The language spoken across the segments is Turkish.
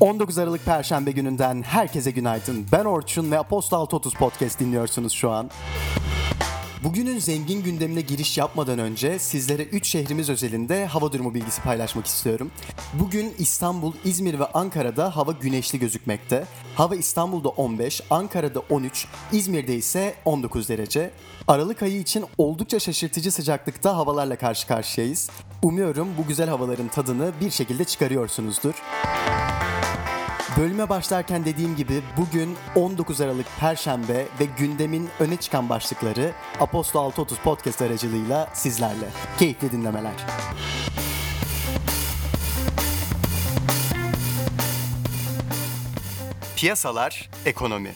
19 Aralık Perşembe gününden herkese günaydın. Ben Orçun ve Apostol 630 Podcast dinliyorsunuz şu an. Bugünün zengin gündemine giriş yapmadan önce sizlere 3 şehrimiz özelinde hava durumu bilgisi paylaşmak istiyorum. Bugün İstanbul, İzmir ve Ankara'da hava güneşli gözükmekte. Hava İstanbul'da 15, Ankara'da 13, İzmir'de ise 19 derece. Aralık ayı için oldukça şaşırtıcı sıcaklıkta havalarla karşı karşıyayız. Umuyorum bu güzel havaların tadını bir şekilde çıkarıyorsunuzdur. Bölüme başlarken dediğim gibi bugün 19 Aralık Perşembe ve gündemin öne çıkan başlıkları Apostol 630 podcast aracılığıyla sizlerle. Keyifli dinlemeler. Piyasalar, ekonomi.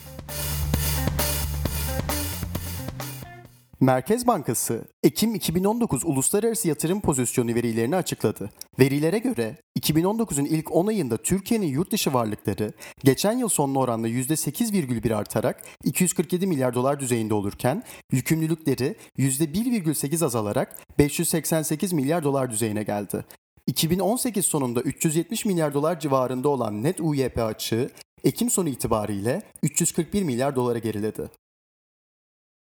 Merkez Bankası, Ekim 2019 uluslararası yatırım pozisyonu verilerini açıkladı. Verilere göre 2019'un ilk 10 ayında Türkiye'nin yurt dışı varlıkları geçen yıl sonuna oranla %8,1 artarak 247 milyar dolar düzeyinde olurken yükümlülükleri %1,8 azalarak 588 milyar dolar düzeyine geldi. 2018 sonunda 370 milyar dolar civarında olan net UYP açığı Ekim sonu itibariyle 341 milyar dolara geriledi.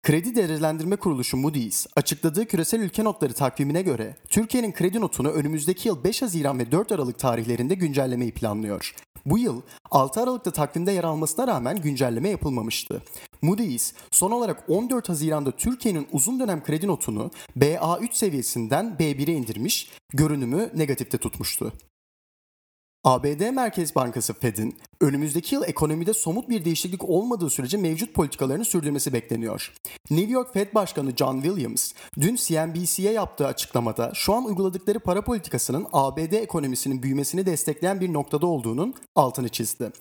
Kredi Değerlendirme Kuruluşu Moody's açıkladığı küresel ülke notları takvimine göre Türkiye'nin kredi notunu önümüzdeki yıl 5 Haziran ve 4 Aralık tarihlerinde güncellemeyi planlıyor. Bu yıl 6 Aralık'ta takvimde yer almasına rağmen güncelleme yapılmamıştı. Moody's son olarak 14 Haziran'da Türkiye'nin uzun dönem kredi notunu BA3 seviyesinden B1'e indirmiş, görünümü negatifte tutmuştu. ABD Merkez Bankası Fed'in önümüzdeki yıl ekonomide somut bir değişiklik olmadığı sürece mevcut politikalarını sürdürmesi bekleniyor. New York Fed Başkanı John Williams dün CNBC'ye yaptığı açıklamada şu an uyguladıkları para politikasının ABD ekonomisinin büyümesini destekleyen bir noktada olduğunun altını çizdi.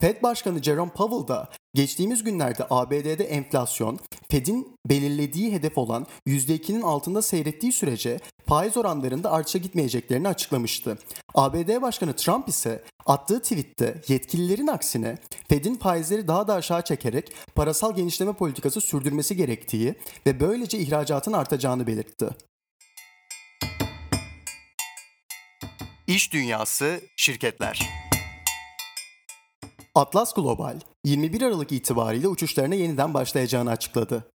Fed Başkanı Jerome Powell da geçtiğimiz günlerde ABD'de enflasyon, Fed'in belirlediği hedef olan %2'nin altında seyrettiği sürece faiz oranlarında artışa gitmeyeceklerini açıklamıştı. ABD Başkanı Trump ise attığı tweette yetkililerin aksine Fed'in faizleri daha da aşağı çekerek parasal genişleme politikası sürdürmesi gerektiği ve böylece ihracatın artacağını belirtti. İş Dünyası Şirketler Atlas Global 21 Aralık itibariyle uçuşlarına yeniden başlayacağını açıkladı.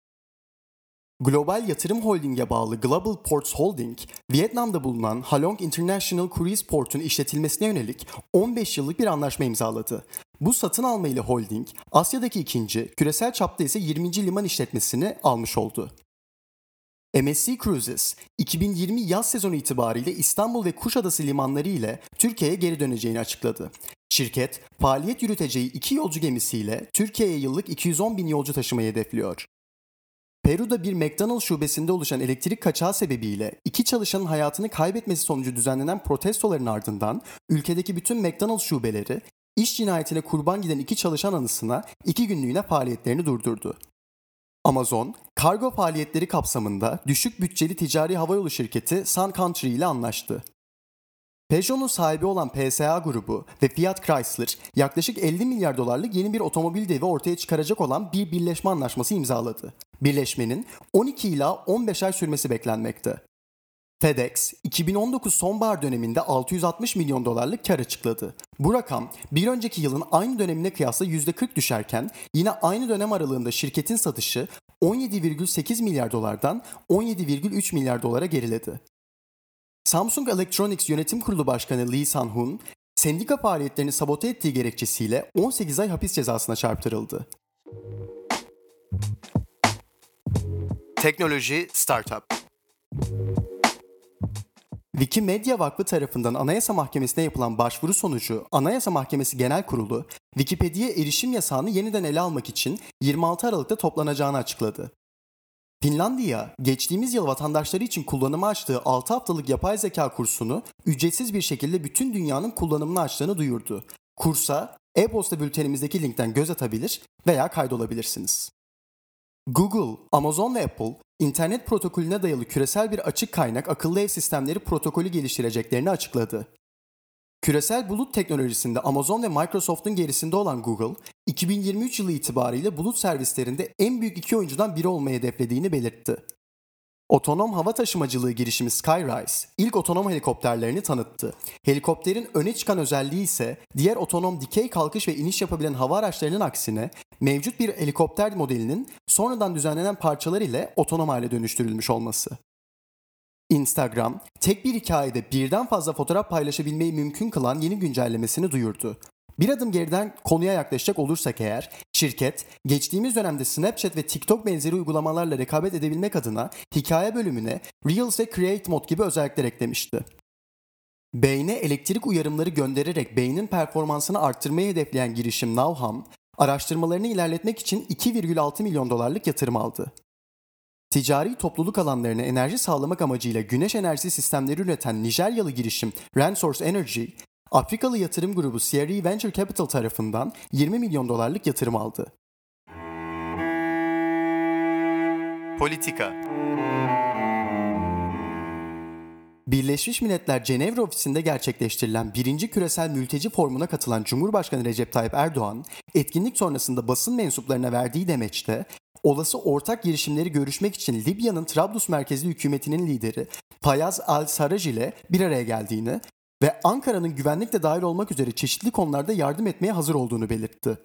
Global Yatırım Holding'e bağlı Global Ports Holding, Vietnam'da bulunan Halong International Cruise Port'un işletilmesine yönelik 15 yıllık bir anlaşma imzaladı. Bu satın alma ile holding, Asya'daki ikinci, küresel çapta ise 20. liman işletmesini almış oldu. MSC Cruises, 2020 yaz sezonu itibariyle İstanbul ve Kuşadası limanları ile Türkiye'ye geri döneceğini açıkladı. Şirket, faaliyet yürüteceği iki yolcu gemisiyle Türkiye'ye yıllık 210 bin yolcu taşımayı hedefliyor. Peru'da bir McDonald's şubesinde oluşan elektrik kaçağı sebebiyle iki çalışanın hayatını kaybetmesi sonucu düzenlenen protestoların ardından ülkedeki bütün McDonald's şubeleri iş cinayetine kurban giden iki çalışan anısına iki günlüğüne faaliyetlerini durdurdu. Amazon, kargo faaliyetleri kapsamında düşük bütçeli ticari havayolu şirketi Sun Country ile anlaştı. Peugeot'un sahibi olan PSA grubu ve Fiat Chrysler yaklaşık 50 milyar dolarlık yeni bir otomobil devi ortaya çıkaracak olan bir birleşme anlaşması imzaladı. Birleşmenin 12 ila 15 ay sürmesi beklenmekte. FedEx 2019 sonbahar döneminde 660 milyon dolarlık kar açıkladı. Bu rakam bir önceki yılın aynı dönemine kıyasla %40 düşerken yine aynı dönem aralığında şirketin satışı 17,8 milyar dolardan 17,3 milyar dolara geriledi. Samsung Electronics Yönetim Kurulu Başkanı Lee San-hun, sendika faaliyetlerini sabote ettiği gerekçesiyle 18 ay hapis cezasına çarptırıldı. Teknoloji Startup Wikimedia Vakfı tarafından Anayasa Mahkemesi'ne yapılan başvuru sonucu Anayasa Mahkemesi Genel Kurulu, Wikipedia'ya erişim yasağını yeniden ele almak için 26 Aralık'ta toplanacağını açıkladı. Finlandiya, geçtiğimiz yıl vatandaşları için kullanıma açtığı 6 haftalık yapay zeka kursunu ücretsiz bir şekilde bütün dünyanın kullanımına açtığını duyurdu. Kursa e-posta bültenimizdeki linkten göz atabilir veya kaydolabilirsiniz. Google, Amazon ve Apple, internet protokolüne dayalı küresel bir açık kaynak akıllı ev sistemleri protokolü geliştireceklerini açıkladı. Küresel bulut teknolojisinde Amazon ve Microsoft'un gerisinde olan Google, 2023 yılı itibariyle bulut servislerinde en büyük iki oyuncudan biri olmayı hedeflediğini belirtti. Otonom hava taşımacılığı girişimi Skyrise ilk otonom helikopterlerini tanıttı. Helikopterin öne çıkan özelliği ise diğer otonom dikey kalkış ve iniş yapabilen hava araçlarının aksine mevcut bir helikopter modelinin sonradan düzenlenen parçalar ile otonom hale dönüştürülmüş olması. Instagram, tek bir hikayede birden fazla fotoğraf paylaşabilmeyi mümkün kılan yeni güncellemesini duyurdu. Bir adım geriden konuya yaklaşacak olursak eğer, şirket geçtiğimiz dönemde Snapchat ve TikTok benzeri uygulamalarla rekabet edebilmek adına hikaye bölümüne Reels ve Create Mode gibi özellikler eklemişti. Beyne elektrik uyarımları göndererek beynin performansını arttırmayı hedefleyen girişim Nowham, araştırmalarını ilerletmek için 2,6 milyon dolarlık yatırım aldı. Ticari topluluk alanlarına enerji sağlamak amacıyla güneş enerjisi sistemleri üreten Nijeryalı girişim Rensource Energy, Afrikalı yatırım grubu CRE Venture Capital tarafından 20 milyon dolarlık yatırım aldı. Politika Birleşmiş Milletler Cenevre ofisinde gerçekleştirilen birinci küresel mülteci formuna katılan Cumhurbaşkanı Recep Tayyip Erdoğan, etkinlik sonrasında basın mensuplarına verdiği demeçte, olası ortak girişimleri görüşmek için Libya'nın Trablus merkezli hükümetinin lideri Payaz al-Sarraj ile bir araya geldiğini ve Ankara'nın güvenlikle dahil olmak üzere çeşitli konularda yardım etmeye hazır olduğunu belirtti.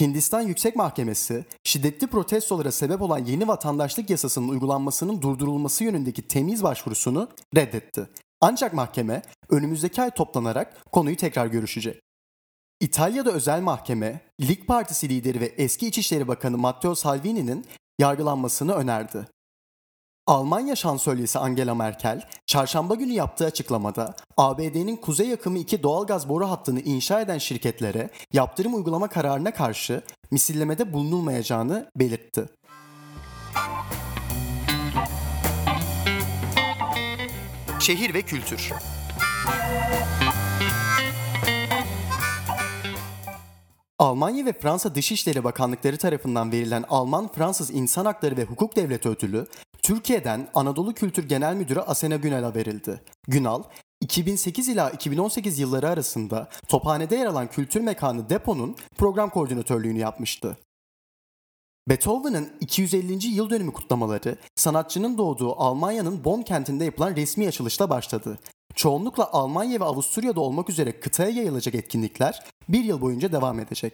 Hindistan Yüksek Mahkemesi, şiddetli protestolara sebep olan yeni vatandaşlık yasasının uygulanmasının durdurulması yönündeki temiz başvurusunu reddetti. Ancak mahkeme önümüzdeki ay toplanarak konuyu tekrar görüşecek. İtalya'da özel mahkeme, Lig Partisi lideri ve eski İçişleri Bakanı Matteo Salvini'nin yargılanmasını önerdi. Almanya şansölyesi Angela Merkel, çarşamba günü yaptığı açıklamada ABD'nin kuzey yakımı 2 doğalgaz boru hattını inşa eden şirketlere yaptırım uygulama kararına karşı misillemede bulunulmayacağını belirtti. Şehir ve kültür. Almanya ve Fransa Dışişleri Bakanlıkları tarafından verilen Alman-Fransız İnsan Hakları ve Hukuk Devleti Ödülü, Türkiye'den Anadolu Kültür Genel Müdürü Asena Günal'a verildi. Günal, 2008 ila 2018 yılları arasında Tophane'de yer alan kültür mekanı Depo'nun program koordinatörlüğünü yapmıştı. Beethoven'ın 250. yıl dönümü kutlamaları sanatçının doğduğu Almanya'nın Bonn kentinde yapılan resmi açılışla başladı. Çoğunlukla Almanya ve Avusturya'da olmak üzere kıtaya yayılacak etkinlikler bir yıl boyunca devam edecek.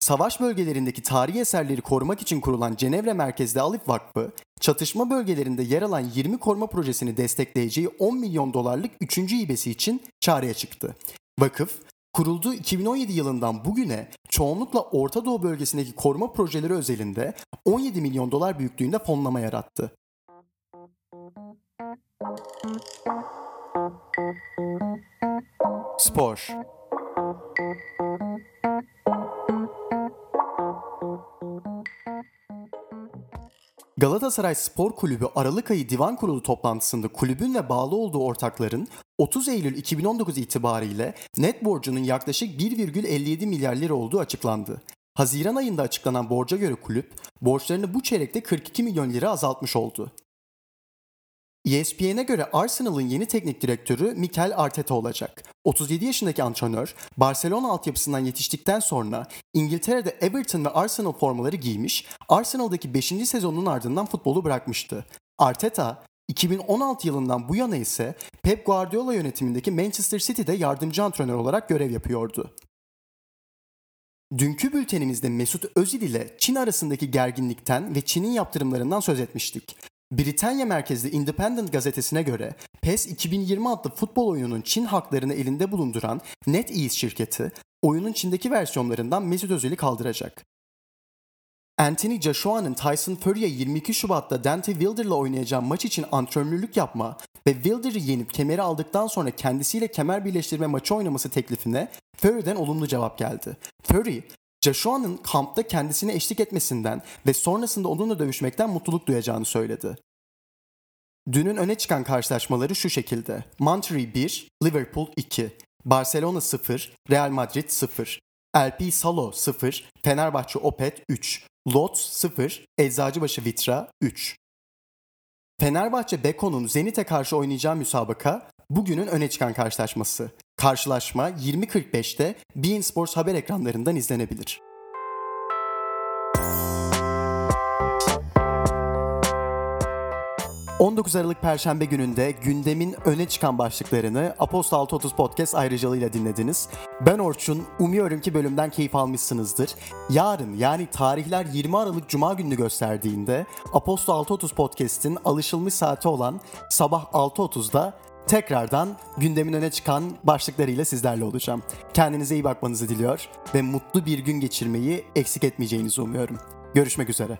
Savaş bölgelerindeki tarihi eserleri korumak için kurulan Cenevre merkezli Alif Vakfı, çatışma bölgelerinde yer alan 20 koruma projesini destekleyeceği 10 milyon dolarlık 3. ibesi için çağrıya çıktı. Vakıf, kurulduğu 2017 yılından bugüne çoğunlukla Orta Doğu bölgesindeki koruma projeleri özelinde 17 milyon dolar büyüklüğünde fonlama yarattı. Spor Galatasaray Spor Kulübü Aralık ayı divan kurulu toplantısında kulübün ve bağlı olduğu ortakların 30 Eylül 2019 itibariyle net borcunun yaklaşık 1,57 milyar lira olduğu açıklandı. Haziran ayında açıklanan borca göre kulüp borçlarını bu çeyrekte 42 milyon lira azaltmış oldu. ESPN'e göre Arsenal'ın yeni teknik direktörü Mikel Arteta olacak. 37 yaşındaki antrenör, Barcelona altyapısından yetiştikten sonra İngiltere'de Everton ve Arsenal formaları giymiş, Arsenal'daki 5. sezonun ardından futbolu bırakmıştı. Arteta, 2016 yılından bu yana ise Pep Guardiola yönetimindeki Manchester City'de yardımcı antrenör olarak görev yapıyordu. Dünkü bültenimizde Mesut Özil ile Çin arasındaki gerginlikten ve Çin'in yaptırımlarından söz etmiştik. Britanya merkezli Independent gazetesine göre PES 2020 adlı futbol oyununun Çin haklarını elinde bulunduran NetEase şirketi oyunun Çin'deki versiyonlarından Mesut Özil'i kaldıracak. Anthony Joshua'nın Tyson Fury'e 22 Şubat'ta Dante Wilder'la oynayacağı maç için antrenörlük yapma ve Wilder'ı yenip kemeri aldıktan sonra kendisiyle kemer birleştirme maçı oynaması teklifine Fury'den olumlu cevap geldi. Fury, Joshua'nın kampta kendisine eşlik etmesinden ve sonrasında onunla dövüşmekten mutluluk duyacağını söyledi. Dünün öne çıkan karşılaşmaları şu şekilde. Monterrey 1, Liverpool 2, Barcelona 0, Real Madrid 0, LP Salo 0, Fenerbahçe Opet 3, Lotz 0, Eczacıbaşı Vitra 3. Fenerbahçe Beko'nun Zenit'e karşı oynayacağı müsabaka bugünün öne çıkan karşılaşması. Karşılaşma 20.45'te Bein Sports haber ekranlarından izlenebilir. 19 Aralık Perşembe gününde gündemin öne çıkan başlıklarını Aposto 630 Podcast ayrıcalığıyla dinlediniz. Ben Orçun, umuyorum ki bölümden keyif almışsınızdır. Yarın yani tarihler 20 Aralık Cuma gününü gösterdiğinde Aposto 630 Podcast'in alışılmış saati olan sabah 6.30'da tekrardan gündemin öne çıkan başlıklarıyla sizlerle olacağım. Kendinize iyi bakmanızı diliyor ve mutlu bir gün geçirmeyi eksik etmeyeceğinizi umuyorum. Görüşmek üzere.